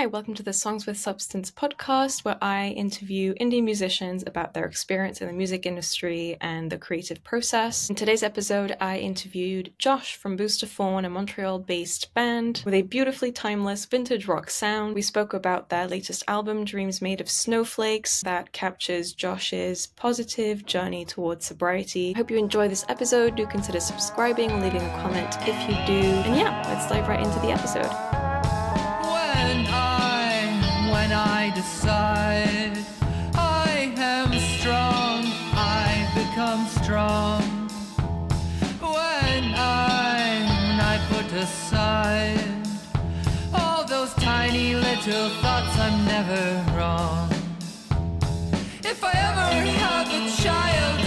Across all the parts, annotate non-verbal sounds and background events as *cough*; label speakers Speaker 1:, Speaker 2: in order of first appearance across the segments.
Speaker 1: Hi, welcome to the Songs with Substance podcast, where I interview indie musicians about their experience in the music industry and the creative process. In today's episode, I interviewed Josh from Booster Fawn, a Montreal based band with a beautifully timeless vintage rock sound. We spoke about their latest album, Dreams Made of Snowflakes, that captures Josh's positive journey towards sobriety. I hope you enjoy this episode. Do consider subscribing leaving a comment if you do. And yeah, let's dive right into the episode.
Speaker 2: Strong when I, when I put aside all those tiny little thoughts I'm never wrong. If I ever have a child,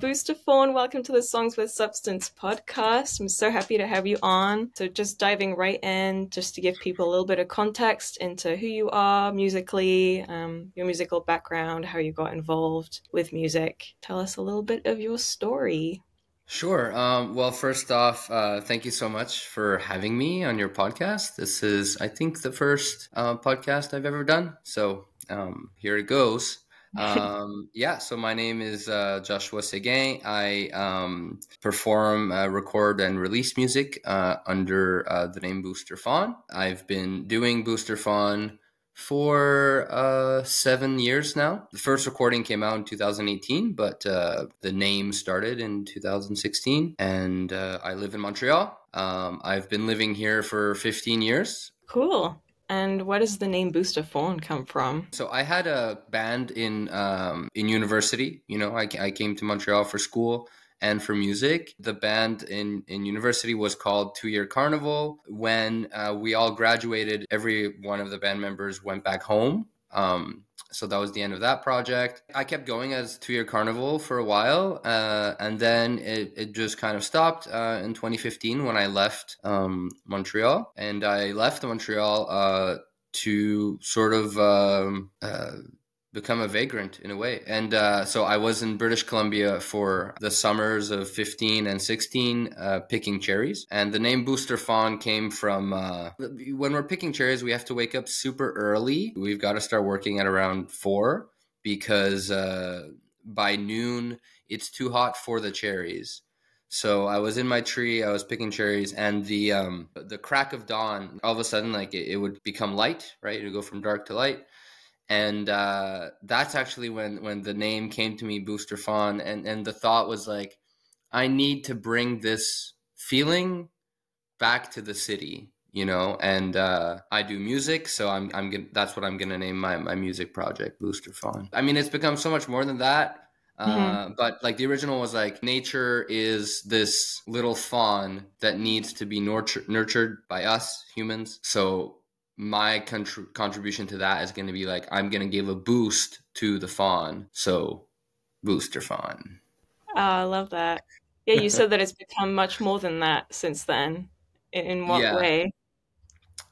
Speaker 2: do.
Speaker 1: Booster Fawn, welcome to the Songs with Substance podcast. I'm so happy to have you on. So, just diving right in, just to give people a little bit of context into who you are musically, um, your musical background, how you got involved with music. Tell us a little bit of your story.
Speaker 3: Sure. Um, well, first off, uh, thank you so much for having me on your podcast. This is, I think, the first uh, podcast I've ever done. So um, here it goes. *laughs* Um, yeah, so my name is uh, Joshua Seguin. I um, perform, uh, record, and release music uh, under uh, the name Booster Fawn. I've been doing Booster Fawn for uh, seven years now. The first recording came out in 2018, but uh, the name started in 2016, and uh, I live in Montreal. Um, I've been living here for 15 years.
Speaker 1: Cool. And where does the name Booster Fawn come from?
Speaker 3: So I had a band in um, in university. You know, I, I came to Montreal for school and for music. The band in, in university was called Two Year Carnival. When uh, we all graduated, every one of the band members went back home. Um, so that was the end of that project. I kept going as Two Year Carnival for a while, uh, and then it, it just kind of stopped uh, in 2015 when I left um, Montreal. And I left Montreal uh, to sort of um, uh, become a vagrant in a way. And uh, so I was in British Columbia for the summers of 15 and 16 uh, picking cherries. And the name Booster Fawn came from uh, when we're picking cherries, we have to wake up super early. We've got to start working at around four because uh, by noon it's too hot for the cherries. So I was in my tree, I was picking cherries, and the um, the crack of dawn, all of a sudden, like it, it would become light, right? It would go from dark to light and uh, that's actually when when the name came to me booster fawn and and the thought was like i need to bring this feeling back to the city you know? And uh, i do music so i'm i'm gonna that's what i'm gonna name my my music project booster fawn. I mean it's become so much more than that uh, mm-hmm. but like the original was like nature is this little fawn that needs to be nurtured nurtured by us humans. So my contr- contribution to that is going to be like I'm going to give a boost to the fawn. So booster fawn.
Speaker 1: Oh, I love that. Yeah, you said that it's become much more than that since then. In, in what yeah. way?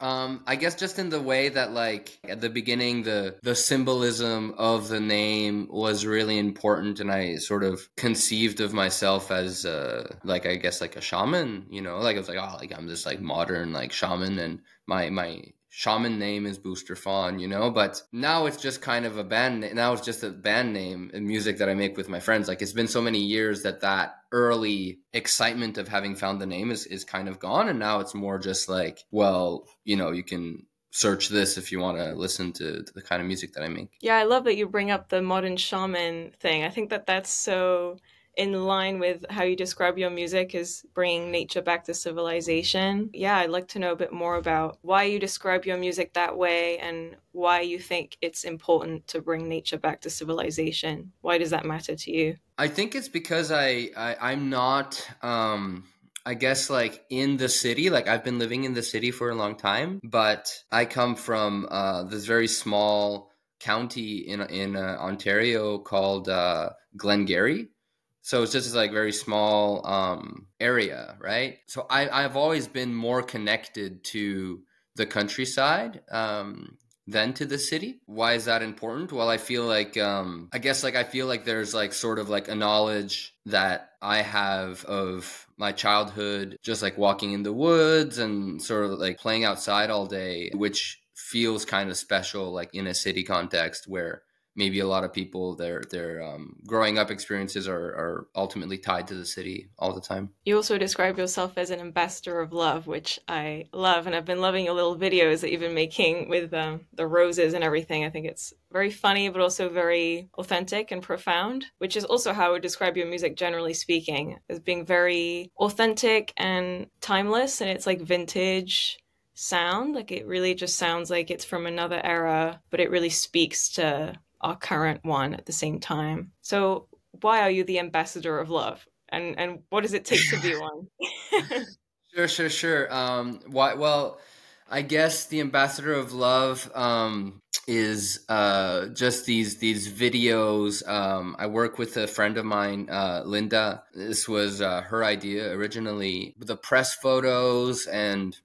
Speaker 3: Um, I guess just in the way that like at the beginning the the symbolism of the name was really important and I sort of conceived of myself as uh like I guess like a shaman, you know, like I was like, oh like I'm this like modern like shaman and my my shaman name is Booster Fawn, you know, but now it's just kind of a band. Now it's just a band name and music that I make with my friends. Like it's been so many years that that early excitement of having found the name is is kind of gone, and now it's more just like, well, you know, you can search this if you want to listen to, to the kind of music that I make.
Speaker 1: Yeah, I love that you bring up the modern shaman thing. I think that that's so in line with how you describe your music as bringing nature back to civilization. Yeah, I'd like to know a bit more about why you describe your music that way and why you think it's important to bring nature back to civilization. Why does that matter to you?
Speaker 3: I think it's because I, I am not um I guess like in the city, like I've been living in the city for a long time, but I come from uh, this very small county in in uh, Ontario called uh, Glengarry, so it's just this like very small um, area, right? So I, I've always been more connected to the countryside um, then to the city. Why is that important? Well, I feel like um I guess like I feel like there's like sort of like a knowledge that I have of my childhood just like walking in the woods and sort of like playing outside all day, which feels kind of special like in a city context where maybe a lot of people their their um, growing up experiences are, are ultimately tied to the city all the time.
Speaker 1: You also describe yourself as an ambassador of love, which I love, and I've been loving your little videos that you've been making with um, the roses and everything. I think it's very funny, but also very authentic and profound, which is also how I would describe your music, generally speaking, as being very authentic and timeless, and it's like vintage sound like it really just sounds like it's from another era but it really speaks to our current one at the same time. So why are you the ambassador of love? And and what does it take to be *laughs* one? *laughs*
Speaker 3: sure, sure, sure. Um why well I guess the ambassador of love um, is uh, just these these videos. Um, I work with a friend of mine, uh, Linda. This was uh, her idea originally. The press photos and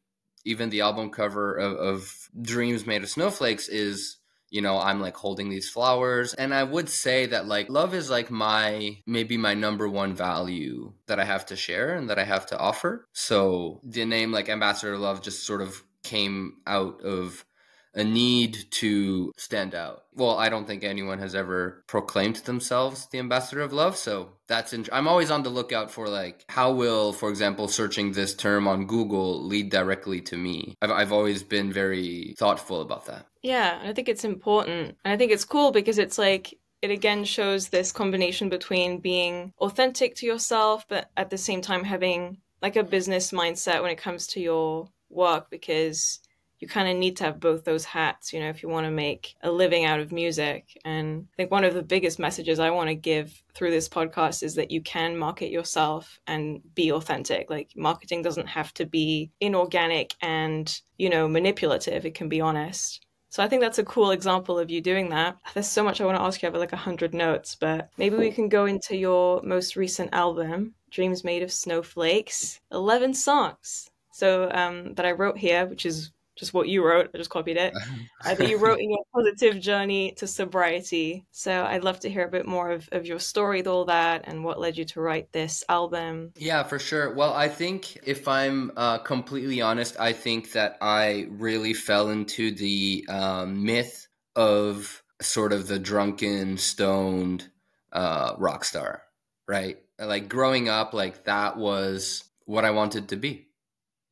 Speaker 3: even the album cover of, of Dreams Made of Snowflakes is you know i'm like holding these flowers. And i would say that like love is like my maybe my number one value that i have to share and that i have to offer. So the name like ambassador love just sort of came out of a need to stand out. Well, I don't think anyone has ever proclaimed themselves the ambassador of love, so that's I'm always on the lookout for like how will, for example, searching this term on Google lead directly to me. I've I've always been very thoughtful about that.
Speaker 1: Yeah, I think it's important. And I think it's cool because it's like it again shows this combination between being authentic to yourself but at the same time having like a business mindset when it comes to your work because you kind of need to have both those hats, you know, if you want to make a living out of music. And I think one of the biggest messages I want to give through this podcast is that you can market yourself and be authentic. Like marketing doesn't have to be inorganic and, you know, manipulative. It can be honest. So I think that's a cool example of you doing that. There's so much I want to ask you. I have like a hundred notes, but maybe we can go into your most recent album, Dreams Made of Snowflakes. Eleven songs. So um, that I wrote here, which is just what you wrote. I just copied it. *laughs* uh, that you wrote in your positive journey to sobriety. So I'd love to hear a bit more of, of your story with all that and what led you to write this album.
Speaker 3: Yeah, for sure. Well, I think if I'm uh, completely honest, I think that I really fell into the um, myth of sort of the drunken, stoned uh, rock star, right? Like growing up, like that was what I wanted to be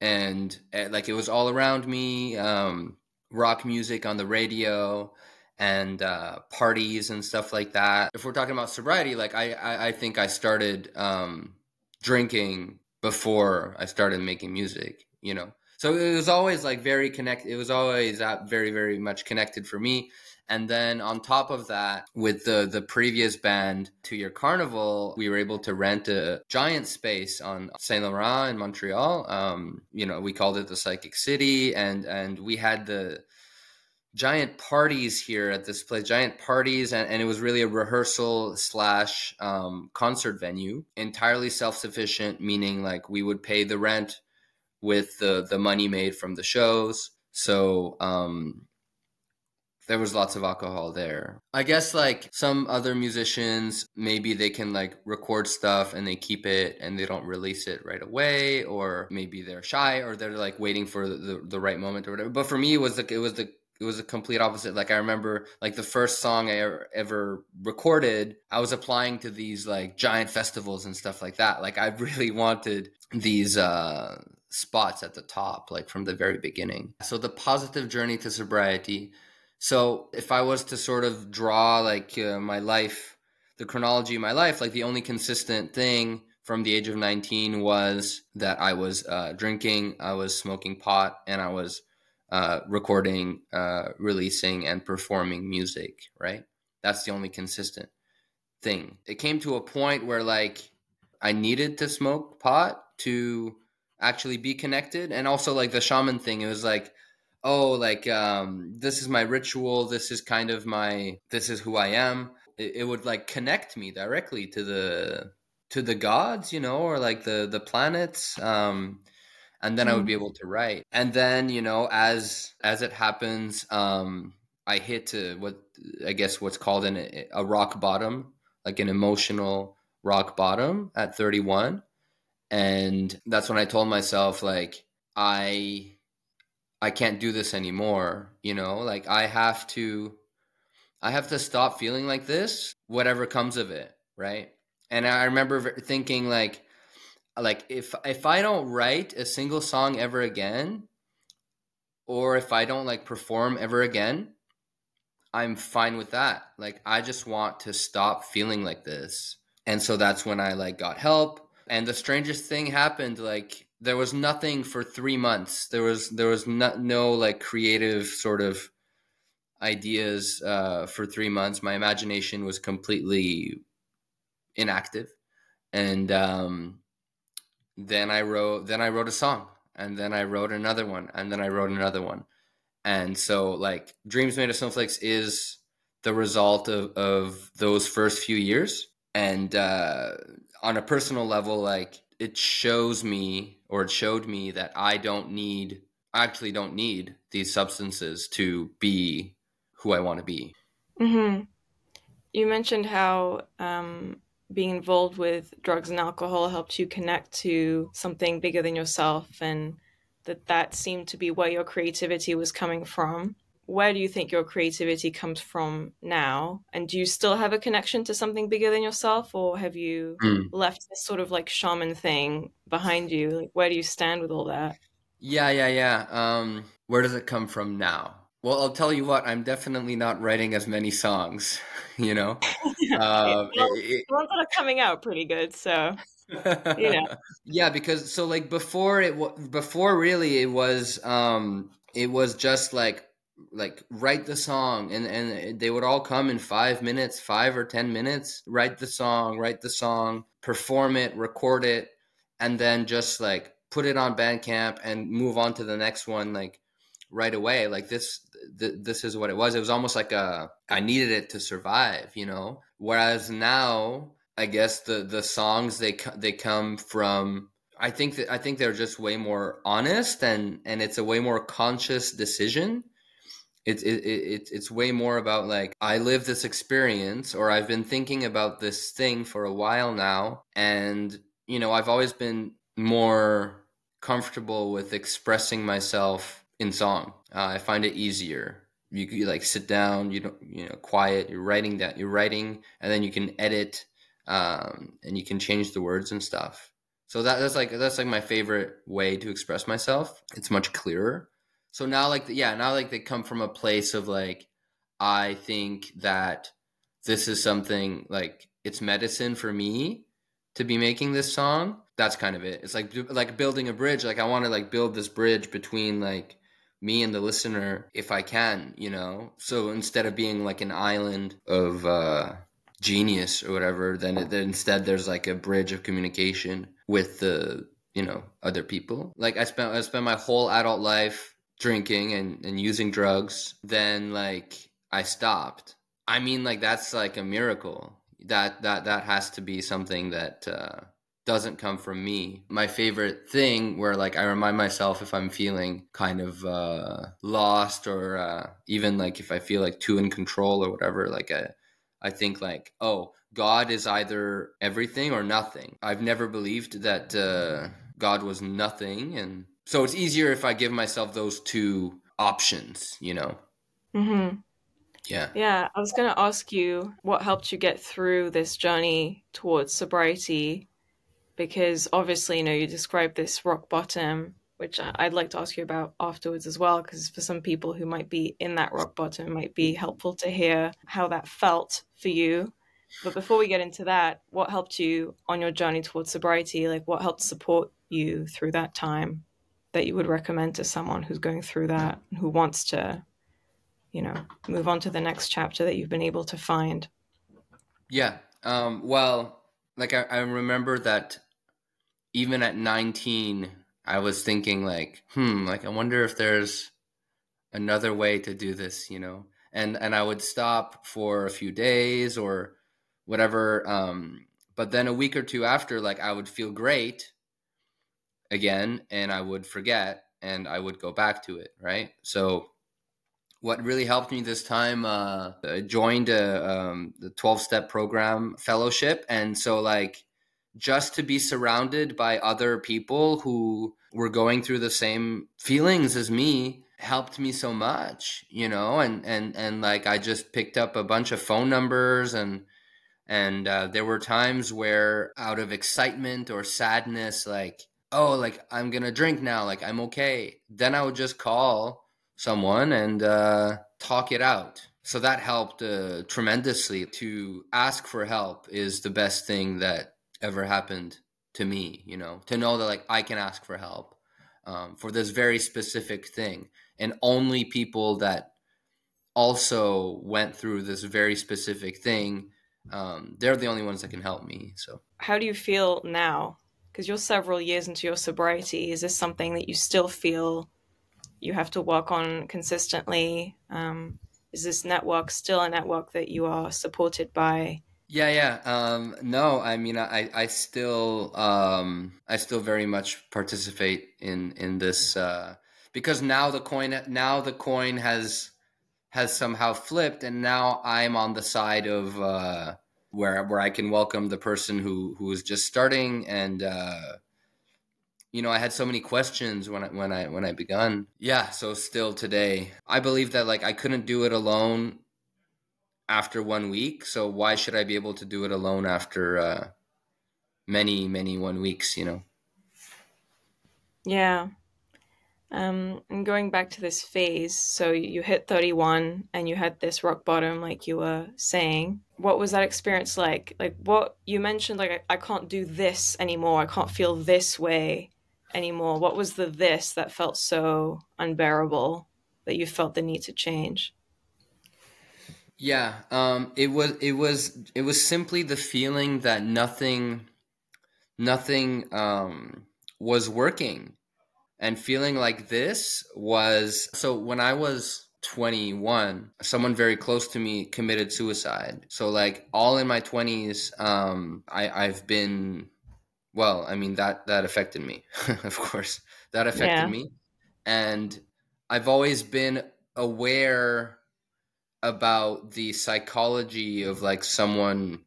Speaker 3: and uh, like it was all around me um, rock music on the radio and uh, parties and stuff like that. If we're talking about sobriety like i i, I think i started um, drinking before i started making music you know? So it was always like very connected it was always that very very much connected for me and then on top of that, with the the previous band, Two Year Carnival, we were able to rent a giant space on Saint Laurent in Montreal. Um, you know, we called it the Psychic City, and and we had the giant parties here at this place giant parties. And, and it was really a rehearsal slash um, concert venue. Entirely self-sufficient meaning like we would pay the rent with the the money made from the shows. So um, there was lots of alcohol there. I guess like some other musicians, maybe they can like record stuff and they keep it and they don't release it right away, or maybe they're shy or they're like waiting for the, the, the right moment or whatever. But for me, it was like it was the it was a complete opposite. Like I remember, like the first song I ever, ever, recorded, I was applying to these like giant festivals and stuff like that. Like I *laughs* really wanted these uh, spots at the top, like from the very beginning. So the positive journey to sobriety so if I was to sort of draw like uh, my life, the chronology of my life, like the only consistent thing from the age of 19 was that I was uh, drinking, I was smoking pot, and I was uh, recording, uh, releasing, and performing music, right? That's the only consistent thing. It came to a point where like I needed to smoke pot to actually be connected. And also like the shaman thing, it was like, oh like um this is my ritual this is kind of my this is who i am it, it, would like connect me directly to the to the gods you know or like the the planets um and then mm. i would be mm-hmm. able to write and then you know as as it happens um I hit what I guess what's called an, a rock bottom, like an emotional rock bottom at 31, and that's when I told myself like I I can't do this anymore. You know, like I have to I have to stop feeling like this, whatever comes of it, right? And I remember thinking like like if if I don't write a single song ever again or if I don't like perform ever again, I'm fine with that. Like I just want to stop feeling like this. And so that's when I like got help and the strangest thing happened like there was nothing for 3 months. There was there was no, no like creative sort of ideas uh, for 3 months. My imagination was completely inactive. And um then I wrote then I wrote a song and then I wrote another one and then I wrote another one. And so like Dreams Made of Snowflakes is the result of, of those first few years. And uh, on a personal level, like it shows me or it showed me that I don't need, I actually don't need these substances to be who I want to be.
Speaker 1: Mm-hmm. You mentioned how um, being involved with drugs and alcohol helped you connect to something bigger than yourself and that that seemed to be where your creativity was coming from where do you think your creativity comes from now and do you still have a connection to something bigger than yourself or have you mm. left this sort of like shaman thing behind you like where do you stand with all that
Speaker 3: yeah yeah yeah um where does it come from now well, I'll tell you what, I'm definitely not writing as many songs, *laughs* you know? *laughs*
Speaker 1: uh, well, it, the ones that are coming out pretty good, so. you know. *laughs*
Speaker 3: Yeah, because so like before it before really it was um it was just like like write the song and and they would all come in 5 minutes, 5 or 10 minutes, write the song, write the song, perform it, record it and then just like put it on Bandcamp and move on to the next one like right away. Like this th- this is what it was. It was almost like a i needed it to survive you know? Whereas now i guess the the songs they they come from i think that i think they're just way more honest and and it's a way more conscious decision it's it, it, it's way more about like i live this experience or i've been thinking about this thing for a while now and you know i've always been more comfortable with expressing myself in song. Uh, I find it easier. You, you like sit down, you don't, you know, quiet. You're writing that. You're writing, and then you can edit, um, and you can change the words and stuff. So that, that's like that's like my favorite way to express myself. It's much clearer. So now, like, yeah, now like they come from a place of like, I think that this is something like it's medicine for me to be making this song. That's kind of it. It's like like building a bridge. Like I want to like build this bridge between like me and the listener if I can, you know? So instead of being like an island of uh, genius or whatever, then, it, then instead there's like a bridge of communication with the, you know, other people. Like I spent, I spent my whole adult life drinking and, and using drugs. Then like I stopped. I mean, like that's like a miracle. That that that has to be something that uh, doesn't come from me. My favorite thing where like I remind myself if I'm feeling kind of uh, lost or uh, even like if I feel like too in control or whatever, like I, I think like, oh, God is either everything or nothing. I've never believed that uh, God was nothing. And so it's easier if I give myself those two options, you know?
Speaker 1: Mm-hmm.
Speaker 3: Yeah.
Speaker 1: Yeah. I was going to ask you what helped you get through this journey towards sobriety because obviously, you know, you described this rock bottom, which I'd like to ask you about afterwards as well, because for some people who might be in that rock bottom, it might be helpful to hear how that felt for you. But before we get into that, what helped you on your journey towards sobriety? Like, what helped support you through that time that you would recommend to someone who's going through that, who wants to, you know, move on to the next chapter that you've been able to find?
Speaker 3: Yeah. Um, well, like I, I remember that even at 19 i was thinking like hmm like i wonder if there's another way to do this you know and and i would stop for a few days or whatever um but then a week or two after like i would feel great again and i would forget and i would go back to it right? So what really helped me this time uh, i joined a, um, the 12 step program fellowship and so like just to be surrounded by other people who were going through the same feelings as me helped me so much you know? And and and like i just picked up a bunch of phone numbers and and uh, there were times where out of excitement or sadness like oh like i'm gonna drink now like i'm okay. Then i would just call someone and uh, talk it out. So that helped uh, tremendously. To ask for help is the best thing that ever happened to me you know? To know that like i can ask for help um, for this very specific thing. And only people that also went through this very specific thing um, they're the only ones that can help me so.
Speaker 1: How do you feel now because you're several years into your sobriety is this something that you still feel you have to work on consistently um, is this network still a network that you are supported by
Speaker 3: yeah, yeah. Um, no, I mean, I, I still, um, I still very much participate in in this uh, because now the coin, now the coin has has somehow flipped, and now I'm on the side of uh, where where I can welcome the person who who is just starting, and uh, you know, I had so many questions when I when I when I begun. Yeah, so still today, I believe that like I couldn't do it alone after one week. So why should I be able to do it alone after uh, many, many one weeks? You know.
Speaker 1: Yeah. Um, and going back to this phase, so you hit 31 and you had this rock bottom, like you were saying. What was that experience like? Like, what you mentioned, like, I, I can't do this anymore. I can't feel this way anymore. What was the this that felt so unbearable that you felt the need to change?
Speaker 3: Yeah, um, it was it was it was simply the feeling that nothing nothing um, was working, and feeling like this was so. When I was 21, someone very close to me committed suicide. So like all in my 20s, um, I I've been well. I mean that that affected me, *laughs* of course. That affected yeah. me, and I've always been aware about the psychology of like someone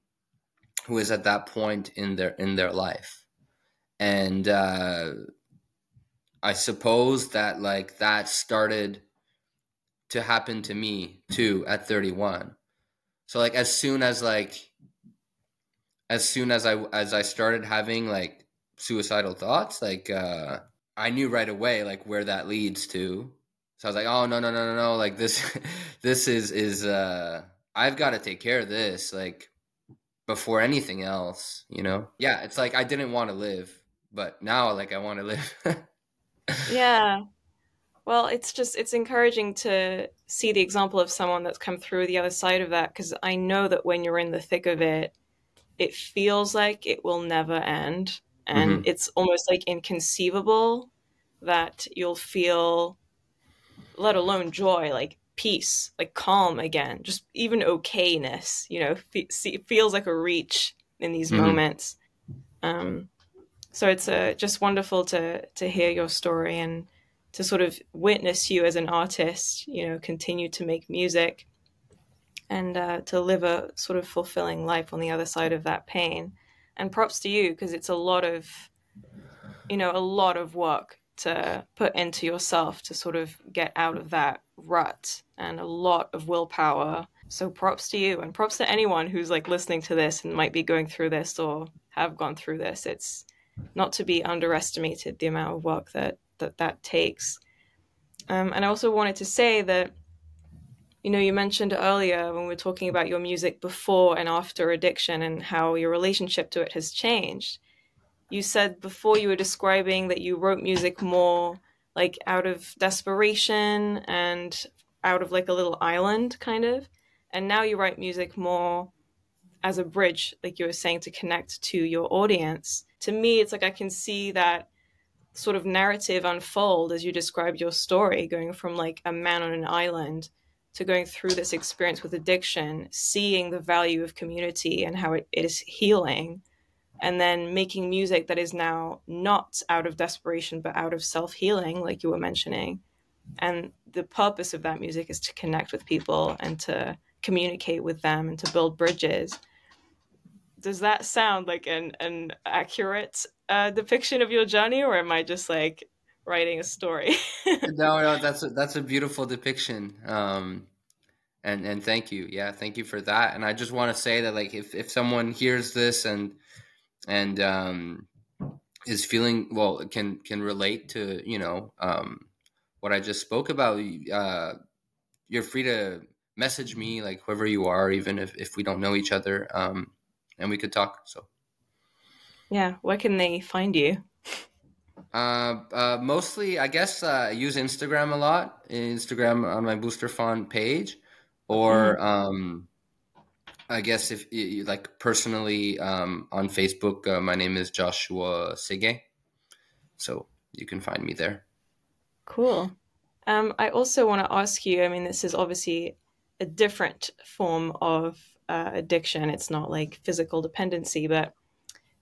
Speaker 3: who is at that point in their in their life and uh i suppose that like that started to happen to me too at 31 so like as soon as like as soon as i as i started having like suicidal thoughts like uh i knew right away like where that leads to so I was like, oh no no no no no, like this *laughs* this is is uh I've got to take care of this like before anything else, you know? Yeah, it's like I didn't want to live, but now like I want to live. *laughs*
Speaker 1: yeah. Well, it's just it's encouraging to see the example of someone that's come through the other side of that because I know that when you're in the thick of it, it feels like it will never end and mm-hmm. it's almost like inconceivable that you'll feel let alone joy, like peace, like calm again, just even okayness, you know, fe- feels like a reach in these mm-hmm. moments. Um, so it's uh, just wonderful to to hear your story and to sort of witness you as an artist, you know, continue to make music and uh, to live a sort of fulfilling life on the other side of that pain. And props to you because it's a lot of, you know, a lot of work to put into yourself to sort of get out of that rut and a lot of willpower. So props to you and props to anyone who's like listening to this and might be going through this or have gone through this. It's not to be underestimated the amount of work that that, that takes. Um, and I also wanted to say that, you know, you mentioned earlier when we were talking about your music before and after addiction and how your relationship to it has changed you said before you were describing that you wrote music more like out of desperation and out of like a little island kind of and now you write music more as a bridge like you were saying to connect to your audience. To me it's like i can see that sort of narrative unfold as you describe your story going from like a man on an island to going through this experience with addiction seeing the value of community and how it, it is healing and then making music that is now not out of desperation but out of self-healing like you were mentioning. And the purpose of that music is to connect with people and to communicate with them and to build bridges does that sound like an an accurate uh, depiction of your journey or am i just like writing a story? *laughs*
Speaker 3: No no that's a, that's a beautiful depiction um and and thank you. Yeah thank you for that. And i just want to say that like if if someone hears this and and um is feeling well can can relate to you know um what i just spoke about uh you're free to message me like whoever you are even if, if we don't know each other. Um and we could talk so
Speaker 1: yeah where can they find you
Speaker 3: uh, uh mostly i guess uh, i use instagram a lot instagram on my booster fawn page or mm-hmm. um, I guess if you like personally um, on Facebook, uh, my name is Joshua Sige, so you can find me there.
Speaker 1: Cool. Um, I also want to ask you. I mean, this is obviously a different form of uh, addiction. It's not like physical dependency, but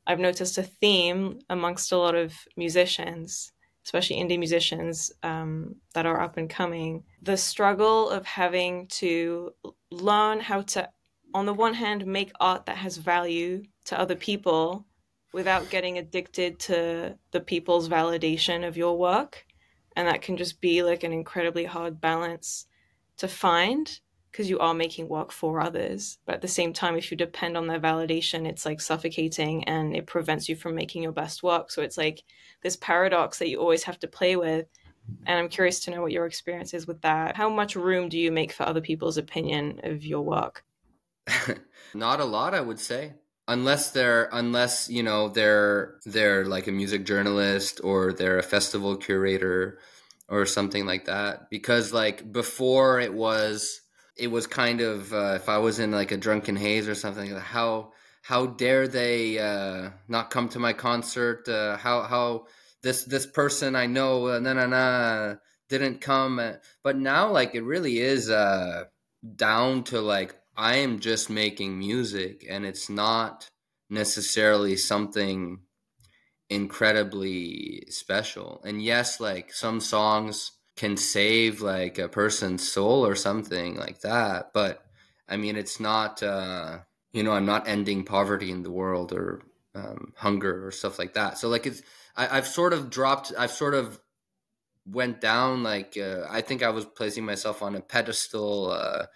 Speaker 1: I've noticed a theme amongst a lot of musicians especially indie musicians um, that are up and coming, the struggle of having to learn how to, on the one hand, make art that has value to other people without getting addicted to the people's validation of your work. And that can just be like an incredibly hard balance to find because you are making work for others. But at the same time, if you depend on their validation, it's like suffocating and it prevents you from making your best work. So it's like this paradox that you always have to play with. And I'm curious to know what your experience is with that. How much room do you make for other people's opinion of your work? *laughs*
Speaker 3: Not a lot, I would say. Unless they're unless, you know, they're they're like a music journalist or they're a festival curator or something like that. Because like before it was it was kind of uh, if I was in like a drunken haze or something, how how dare they uh, not come to my concert? Uh, how how this this person I know uh, na na na didn't come, but now like it really is uh, down to like I am just making music, and it's not necessarily something incredibly special. And yes, like some songs can save like a person's soul or something like that. But I mean, it's not, uh, you know, I'm not ending poverty in the world or um, hunger or stuff like that. So like it's, I, have sort of dropped, I've sort of went down. Like uh, I think I was placing myself on a pedestal, uh,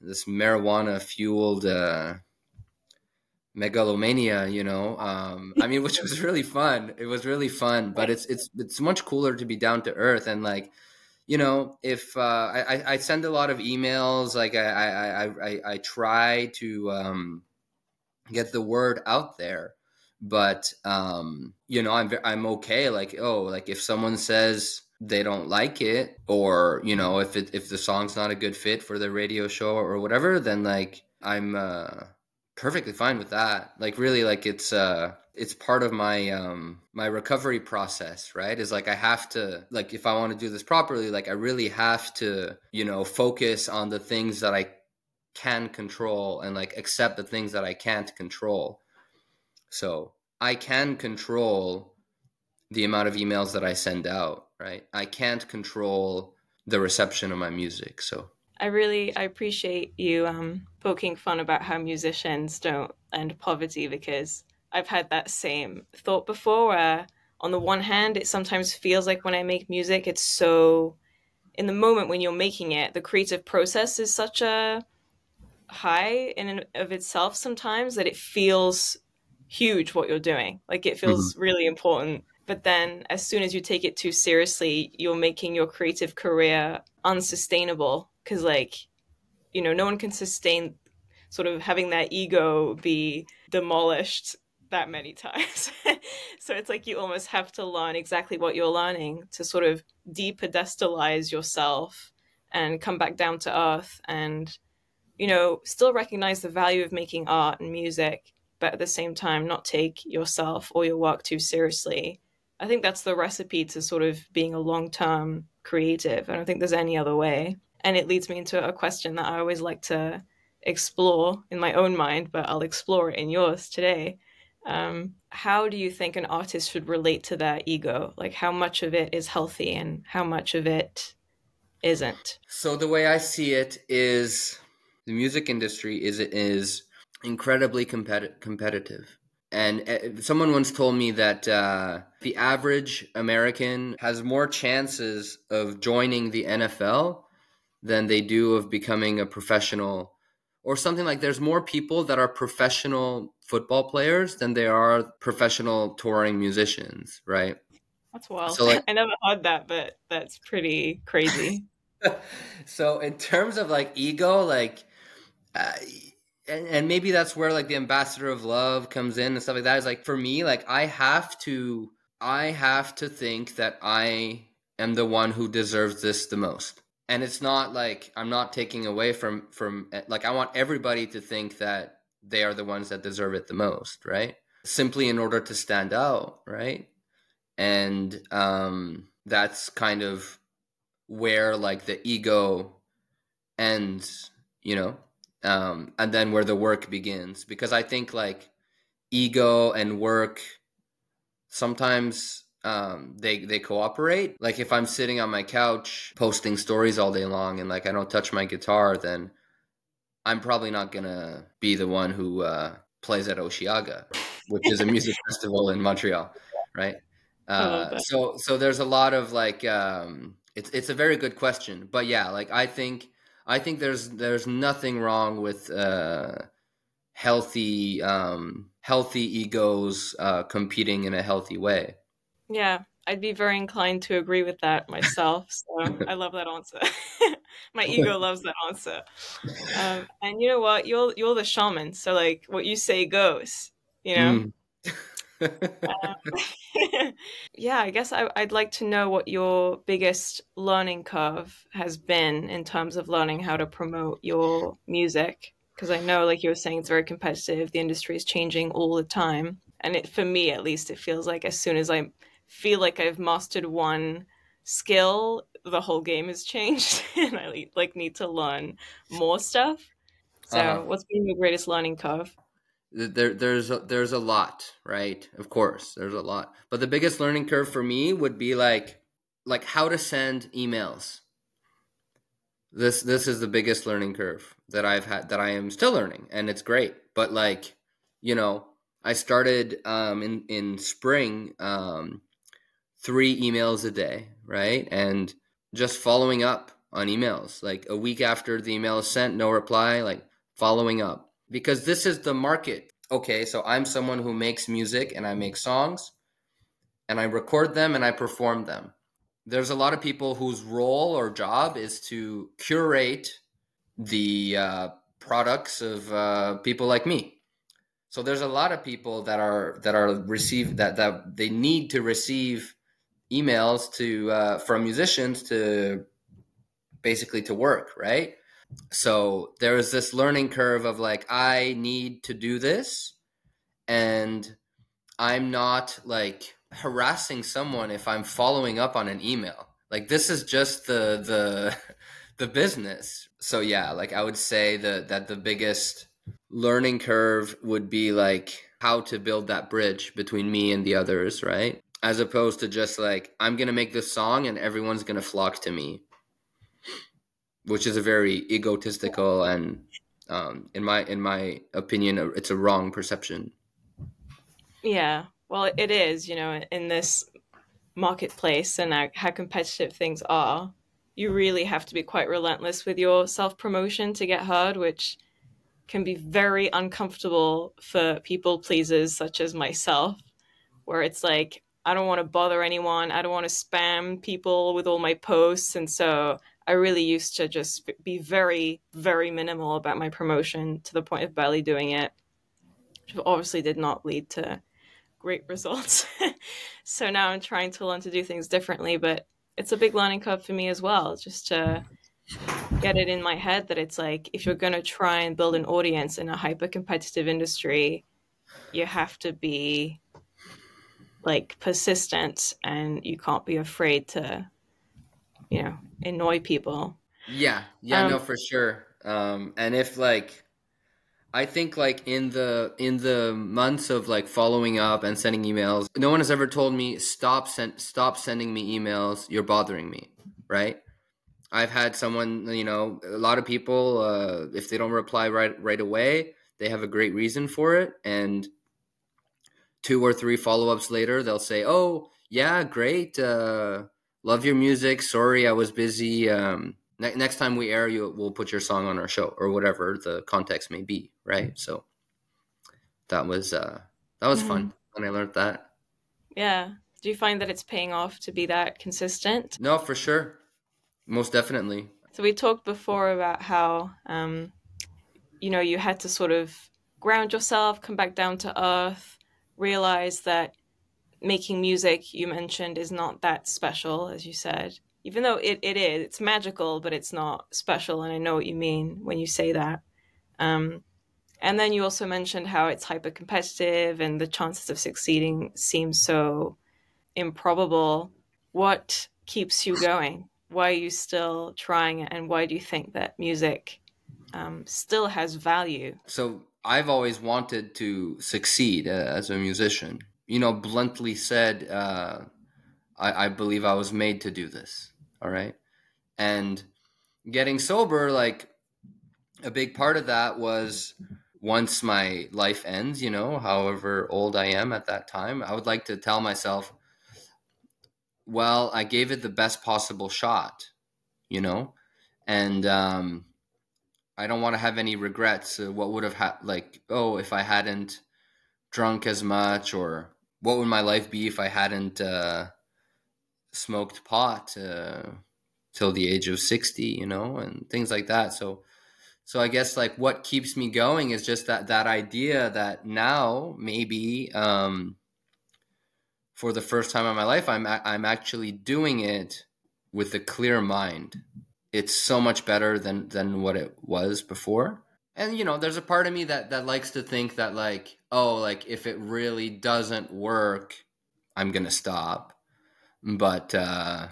Speaker 3: this marijuana fueled. Megalomania you know um i mean which was really fun. It was really fun but it's it's it's much cooler to be down to earth and like you know if uh i i send a lot of emails like i i i i, try to um get the word out there but um you know i'm i'm okay like oh like if someone says they don't like it or you know if it if the song's not a good fit for the radio show or whatever then like i'm uh perfectly fine with that. Like really like it's uh it's part of my um my recovery process, right? Is like I have to like if I want to do this properly, like I really have to, you know, focus on the things that I can control and like accept the things that I can't control. So, I can control the amount of emails that I send out, right? I can't control the reception of my music. So,
Speaker 1: I really I appreciate you um, poking fun about how musicians don't end poverty because I've had that same thought before. Where on the one hand, it sometimes feels like when I make music, it's so in the moment when you're making it, the creative process is such a high in and of itself sometimes that it feels huge what you're doing. Like it feels mm-hmm. really important. But then as soon as you take it too seriously, you're making your creative career unsustainable because like you know no one can sustain sort of having that ego be demolished that many *laughs* times. So it's like you almost have to learn exactly what you're learning to sort of depedestalize yourself and come back down to earth and you know still recognize the value of making art and music but at the same time not take yourself or your work too seriously. I think that's the recipe to sort of being a long-term creative i don't think there's any other way and it leads me into a question that I always like to explore in my own mind, but I'll explore it in yours today. Um, how do you think an artist should relate to their ego? Like, how much of it is healthy and how much of it isn't?
Speaker 3: So the way I see it is the music industry is is incredibly competi- competitive. And uh, someone once told me that uh, the average American has more chances of joining the NFL than they do of becoming a professional or something like there's more people that are professional football players than there are professional touring musicians, right?
Speaker 1: That's wild. So like, *laughs* I never heard that, but that's pretty crazy. *laughs*
Speaker 3: so in terms of like ego, like uh, and, and maybe that's where like the ambassador of love comes in and stuff like that is like for me like i have to i have to think that i am the one who deserves this the most and it's not like i'm not taking away from from like i want everybody to think that they are the ones that deserve it the most right? Simply in order to stand out right? And um that's kind of where like the ego ends you know? Um, and then where the work begins. Because i think like ego and work sometimes um, they they cooperate. Like if i'm sitting on my couch posting stories all day long and like i don't touch my guitar then i'm probably not gonna be the one who uh, plays at Osheaga which is a *laughs* music festival in montreal right? Uh, so so there's a lot of like um, it's it's a very good question but yeah like i think I think there's there's nothing wrong with uh, healthy um, healthy egos uh, competing in a healthy way.
Speaker 1: Yeah, I'd be very inclined to agree with that myself. So *laughs* I love that answer. *laughs* My ego *laughs* loves that answer. Um, and you know what? You're you're the shaman, so like what you say goes. You know. Mm um, yeah, I guess I, would like to know what your biggest learning curve has been in terms of learning how to promote your music. Because I know, like you were saying, it's very competitive. The industry is changing all the time, and it, for me, at least, it feels like as soon as I feel like I've mastered one skill, the whole game has changed, *laughs* and I like need to learn more stuff. So, uh-huh. what's been your greatest learning curve?
Speaker 3: there there's a, there's a lot right of course there's a lot but the biggest learning curve for me would be like like how to send emails this this is the biggest learning curve that i've had that i am still learning and it's great but like you know i started um in in spring um three emails a day right and just following up on emails like a week after the email is sent no reply like following up because this is the market. Okay, so I'm someone who makes music and I make songs and I record them and I perform them. There's a lot of people whose role or job is to curate the uh, products of uh, people like me. So there's a lot of people that are that are receive that that they need to receive emails to uh, from musicians to basically to work, right? so there was this learning curve of like i need to do this and i'm not like harassing someone if i'm following up on an email. Like this is just the the *laughs* the business. So yeah like i would say that that the biggest learning curve would be like how to build that bridge between me and the others right as opposed to just like i'm gonna make this song and everyone's gonna flock to me. Which is a very egotistical and um, in my in my opinion it's a wrong perception.
Speaker 1: Yeah. Well it is you know in this marketplace and how competitive things are you really have to be quite relentless with your self promotion to get heard which can be very uncomfortable for people pleasers such as myself where it's like i don't want to bother anyone i don't want to spam people with all my posts and so I really used to just be very, very minimal about my promotion to the point of barely doing it, which obviously did not lead to great *laughs* results. so now I'm trying to learn to do things differently, but it's a big learning curve for me as well, just to get it in my head that it's like if you're going to try and build an audience in a hyper competitive industry, you have to be like persistent and you can't be afraid to you know annoy people.
Speaker 3: Yeah. Yeah um, no for sure. Um and if like i think like in the in the months of like following up and sending emails no one has ever told me stop send stop sending me emails. You're bothering me. Right? I've had someone, you know, a lot of people, uh, if they don't reply right right away, they have a great reason for it, and two or three follow ups later, they'll say, "Oh, yeah, great, uh, love your music. Sorry, I was busy. Um, ne- next time we air you, we'll put your song on our show or whatever the context may be." Right. So that was uh, that was mm-hmm. fun when I learned that.
Speaker 1: Yeah. Do you find that it's paying off to be that consistent?
Speaker 3: No, for sure. Most definitely.
Speaker 1: So we talked before about how, um, you know, you had to sort of ground yourself, come back down to earth, realize that making music, you mentioned, is not that special, as you said. Even though it, it is, it's magical, but it's not special. And I know what you mean when you say that. Um, and then you also mentioned how it's hyper competitive and the chances of succeeding seem so improbable. What keeps you going? Why are you still trying it? And why do you think that music um, still has value?
Speaker 3: So I've always wanted to succeed uh, as a musician. You know, bluntly said, uh, I, I believe I was made to do this. All right. And getting sober, like a big part of that was once my life ends, you know, however old I am at that time, I would like to tell myself, well, I gave it the best possible shot, you know, and um, I don't want to have any regrets. Uh, what would have had, like, oh, if I hadn't drunk as much, or what would my life be if I hadn't uh, smoked pot uh, till the age of 60, you know, and things like that. So, so I guess like what keeps me going is just that that idea that now maybe um, for the first time in my life I'm I'm actually doing it with a clear mind. It's so much better than than what it was before. And you know, there's a part of me that that likes to think that like, oh, like if it really doesn't work, I'm to stop. But uh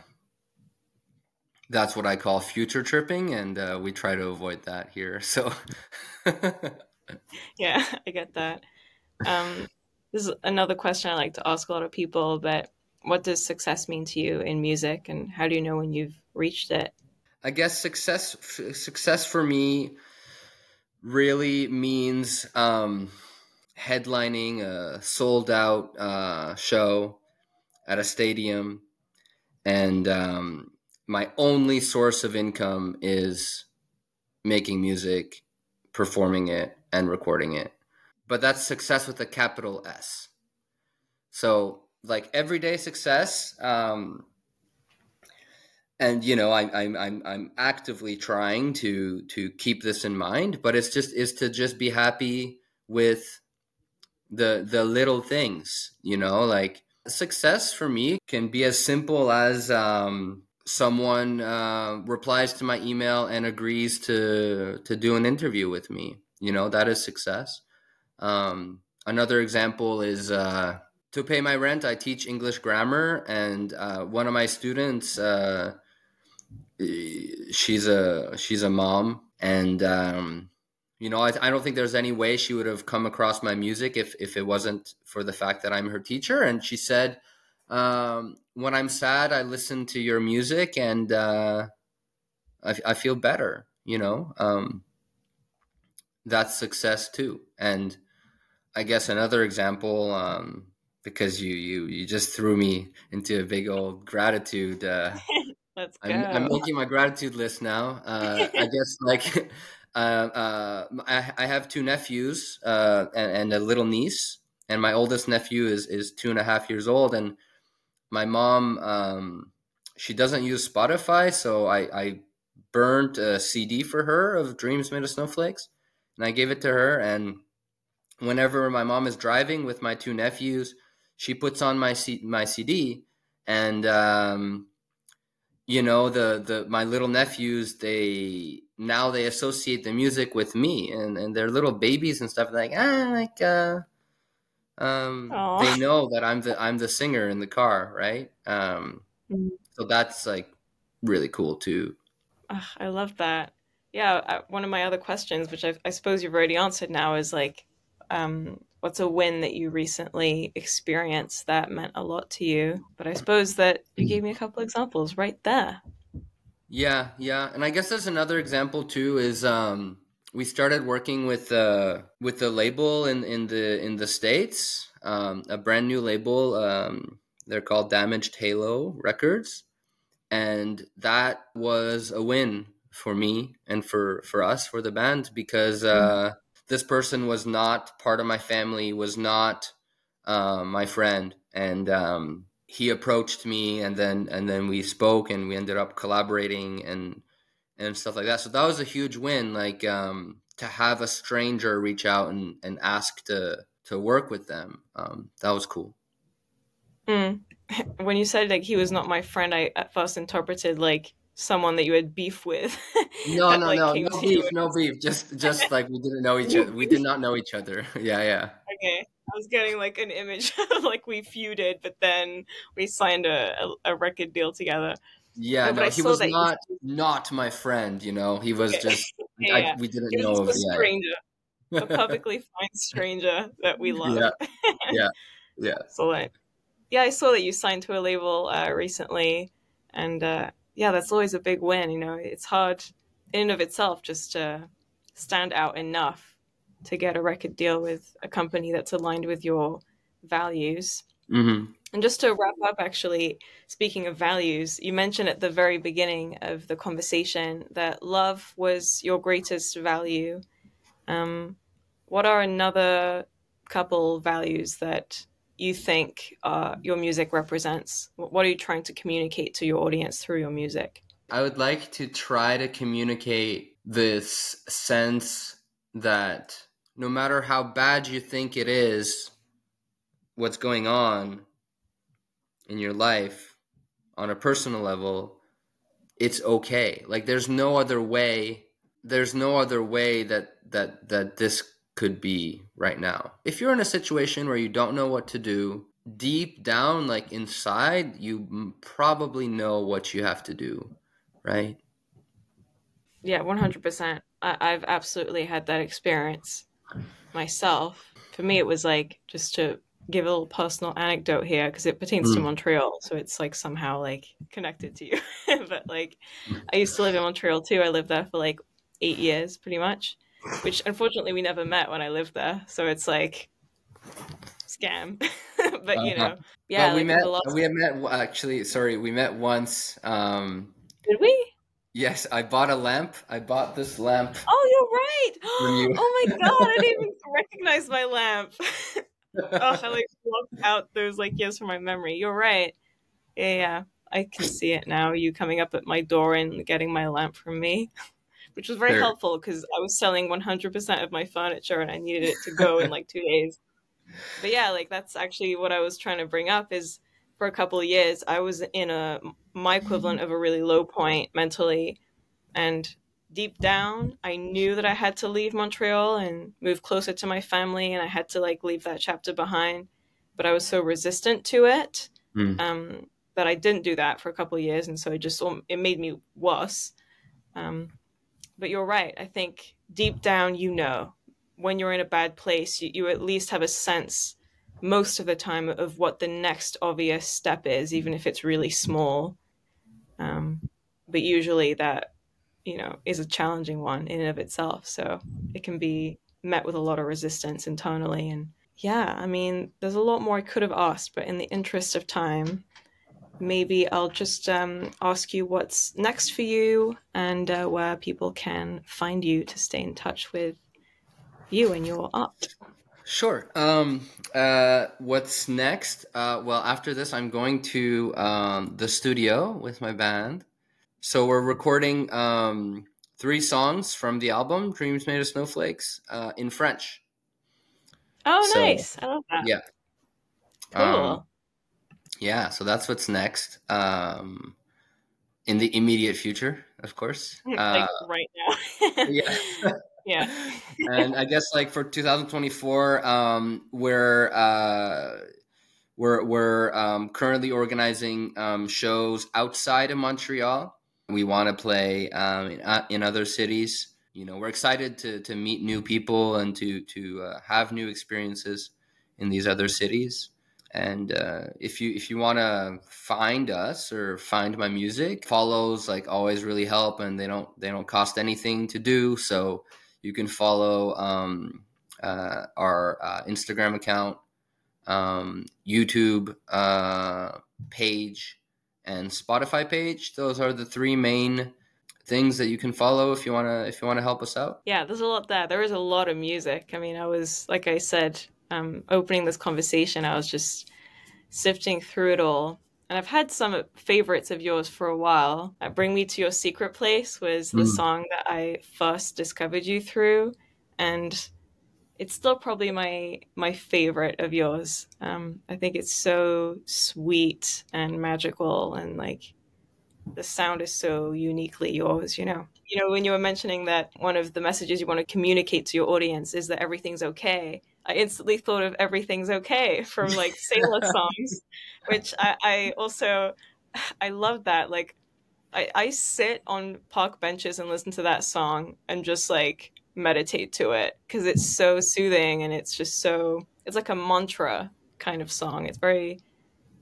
Speaker 3: that's what I call future tripping, and uh, we try to avoid that here. *laughs* So,
Speaker 1: yeah, *laughs* I get that. Um, this is another question I like to ask a lot of people, but what does success mean to you in music, and how do you know when you've reached it?
Speaker 3: I guess success success for me really means um, headlining a sold out uh, show at a stadium and um, my only source of income is making music, performing it, and recording it. But that's success with a capital S. So, like everyday success, um, and you know, I, I'm I'm I'm actively trying to to keep this in mind. But it's just is to just be happy with the the little things. You know, like success for me can be as simple as um, someone uh, replies to my email and agrees to to do an interview with me you know that is success um, another example is uh, to pay my rent i teach english grammar and uh, one of my students uh, she's a she's a mom and um, you know I, I don't think there's any way she would have come across my music if if it wasn't for the fact that i'm her teacher and she said um, when I'm sad, I listen to your music and uh, I, I feel better. You know, um, that's success too. And I guess another example, um, because you you you just threw me into a big old gratitude. Uh, *laughs*
Speaker 1: Let's go.
Speaker 3: I'm, I'm, making my gratitude list now. Uh, I *laughs* guess like. *laughs* Uh, uh, I, I, have two nephews uh, and, and, a little niece, and my oldest nephew is is two and a half years old, and my mom um, she doesn't use Spotify, so I, I burnt a CD for her of Dreams Made of Snowflakes, and I gave it to her. And whenever my mom is driving with my two nephews, she puts on my C- my CD, and um, you know the the my little nephews they now they associate the music with me, and and they're little babies and stuff like ah like uh um, they know that I'm the I'm the singer in the car, right? Um, mm-hmm. So that's like really cool too.
Speaker 1: I love that. Yeah, one of my other questions, which I, I suppose you've already answered now, is like, um, what's a win that you recently experienced that meant a lot to you? But I suppose that you gave me a couple examples right there.
Speaker 3: Yeah, yeah, and I guess there's another example too. Is um, we started working with uh, with the label in, in the in the states, um, a brand new label. Um, they're called Damaged Halo Records, and that was a win for me and for for us for the band because uh. This person was not part of my family, was not uh, my friend, and um, he approached me, and then and then we spoke, and we ended up collaborating and and stuff like that. So that was a huge win, like um, to have a stranger reach out and and ask to to work with them. Um, that was cool.
Speaker 1: Mm. *laughs* When you said like he was not my friend, I at first interpreted like someone that you had beef with. *laughs*
Speaker 3: No, no, like, no, no beef, no beef. Just, just like we didn't know each other. We did not know each other. *laughs* Yeah, yeah.
Speaker 1: Okay, I was getting like an image *laughs* of like we feuded, but then we signed a, a, a record deal together.
Speaker 3: Yeah, no, he was not you... not my friend. You know, he was okay. just yeah, I, we didn't know.
Speaker 1: a stranger, a publicly fine stranger that we love.
Speaker 3: Yeah, yeah, yeah.
Speaker 1: so like, yeah, I saw that you signed to a label uh, recently, and uh, yeah, that's always a big win. You know, it's hard in and of itself just to stand out enough to get a record deal with a company that's aligned with your values.
Speaker 3: Mm-hmm.
Speaker 1: And just to wrap up, actually, speaking of values, you mentioned at the very beginning of the conversation that love was your greatest value. Um, what are another couple values that you think uh, your music represents? What are you trying to communicate to your audience through your music?
Speaker 3: I would like to try to communicate this sense that no matter how bad you think it is, what's going on in your life on a personal level, it's okay. Like there's no other way. There's no other way that that that this could be right now. If you're in a situation where you don't know what to do, deep down, like inside, you probably know what you have to do, right?
Speaker 1: Yeah, 100%. I- I've absolutely had that experience myself. For me, it was like just to give a little personal anecdote here because it pertains mm. to Montreal, so it's like somehow like connected to you. *laughs* but like, I used to live in Montreal too. I lived there for like eight years, pretty much which unfortunately we never met when I lived there. So it's like scam. *laughs* but uh-huh. you know, yeah,
Speaker 3: well, we met. We met actually. Sorry, we met once. Um,
Speaker 1: Did we?
Speaker 3: Yes, I bought a lamp. I bought this lamp.
Speaker 1: Oh, you're right. *gasps* You. oh my god, I didn't even *laughs* recognize my lamp. *laughs* oh, I like blocked out those like years from my memory. You're right. Yeah, yeah, I can see it now. You coming up at my door and getting my lamp from me which was very helpful because I was selling 100% of my furniture and I needed it to go in like two days. But yeah, like that's actually what I was trying to bring up is for a couple of years I was in a my equivalent of a really low point mentally, and deep down I knew that I had to leave Montreal and move closer to my family, and I had to like leave that chapter behind. But I was so resistant to it mm. um, that I didn't do that for a couple of years, and so it just it made me worse. Um, but you're right. I think deep down, you know, when you're in a bad place, you, you at least have a sense most of the time of what the next obvious step is, even if it's really small. Um, but usually that, you know, is a challenging one in and of itself. So it can be met with a lot of resistance internally. And yeah, I mean, there's a lot more I could have asked, but in the interest of time, maybe I'll just um, ask you what's next for you and uh, where people can find you to stay in touch with you and your art.
Speaker 3: Sure. Um, uh, what's next? Uh, well, after this, I'm going to um, the studio with my band. So we're recording um, three songs from the album "Dreams Made of Snowflakes" uh, in French.
Speaker 1: Oh, so, nice! I love that.
Speaker 3: Yeah.
Speaker 1: Cool.
Speaker 3: Yeah, so that's what's next. Um, in the immediate future, of course.
Speaker 1: like uh, right now. *laughs*
Speaker 3: yeah.
Speaker 1: yeah. *laughs*
Speaker 3: and I guess like for 2024, um, we're uh, we're we're um, currently organizing um, shows outside of Montreal. We want to play um, in, uh, in, other cities. You know, we're excited to to meet new people and to to uh, have new experiences in these other cities. And uh, if you if you want to find us or find my music follows like always really help and they don't they don't cost anything to do. So you can follow um, uh, our uh, instagram account um, youtube uh, page and spotify page. Those are the three main things that you can follow if you want to if you want to help us out.
Speaker 1: Yeah there's a lot there. There is a lot of music. I mean i was like i said um, opening this conversation, I was just sifting through it all. And I've had some favorites of yours for a while. Uh, Bring Me to Your Secret Place was the mm. song that I first discovered you through. And it's still probably my my favorite of yours. Um, I think it's so sweet and magical, and like the sound is so uniquely yours. You know, you know when you were mentioning that one of the messages you want to communicate to your audience is that everything's okay. I instantly thought of "Everything's Okay" from like Sailor *laughs* songs, which I, I also I love that. Like, I I sit on park benches and listen to that song and just like meditate to it because it's so soothing and it's just so it's like a mantra kind of song. It's very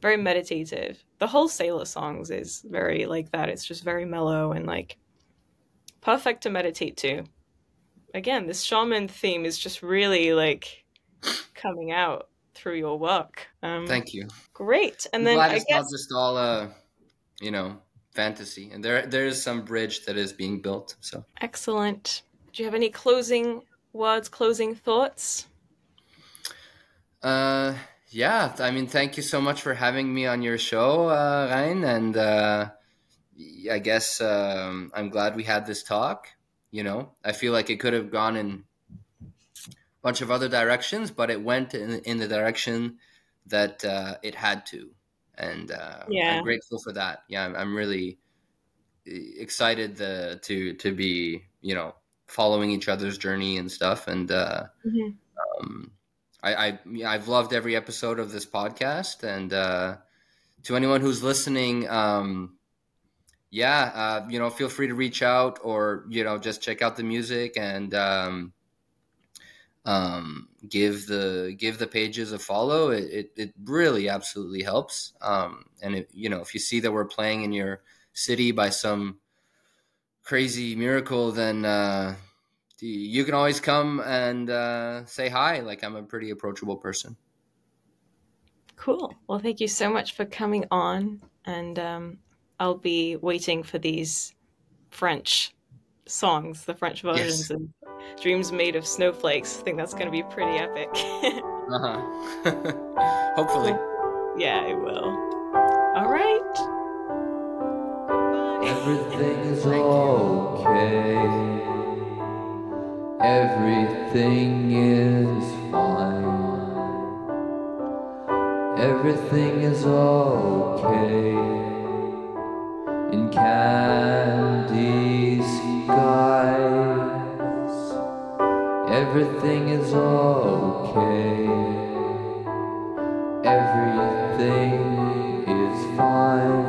Speaker 1: very meditative. The whole Sailor songs is very like that. It's just very mellow and like perfect to meditate to. Again, this shaman theme is just really like coming out through your work.
Speaker 3: Um, Thank you.
Speaker 1: Great. And
Speaker 3: I'm
Speaker 1: then
Speaker 3: glad
Speaker 1: I
Speaker 3: it's
Speaker 1: guess
Speaker 3: not just all uh, you know, fantasy. And there there is some bridge that is being built. So
Speaker 1: excellent. Do you have any closing words, closing thoughts?
Speaker 3: Uh yeah, I mean, thank you so much for having me on your show, uh, Ryan. And uh, I guess um, I'm glad we had this talk. You know, I feel like it could have gone in bunch of other directions, but it went in, in the direction that uh, it had to, and uh, yeah. I'm grateful for that. Yeah, I'm, I'm really excited the, to to be you know following each other's journey and stuff, and uh, mm-hmm. um, I, I I've loved every episode of this podcast, and uh, to anyone who's listening. Um, yeah, uh, you know, feel free to reach out or you know just check out the music and um, um, give the give the pages a follow. It, it, it really absolutely helps. Um, and it, you know, if you see that we're playing in your city by some crazy miracle, then uh, you can always come and uh, say hi. Like I'm a pretty approachable person.
Speaker 1: Cool. Well, thank you so much for coming on, and um, I'll be waiting for these French songs, the French versions, yes. and Dreams Made of Snowflakes. I think that's going to be pretty epic. *laughs* uh
Speaker 3: huh. *laughs* Hopefully.
Speaker 1: Yeah, it will. All right.
Speaker 2: Everything is okay. Everything is fine. Everything is okay in candy skies. Everything is okay. Everything is fine.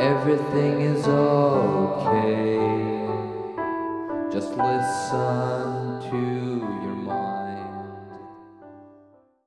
Speaker 2: Everything is okay. Just listen to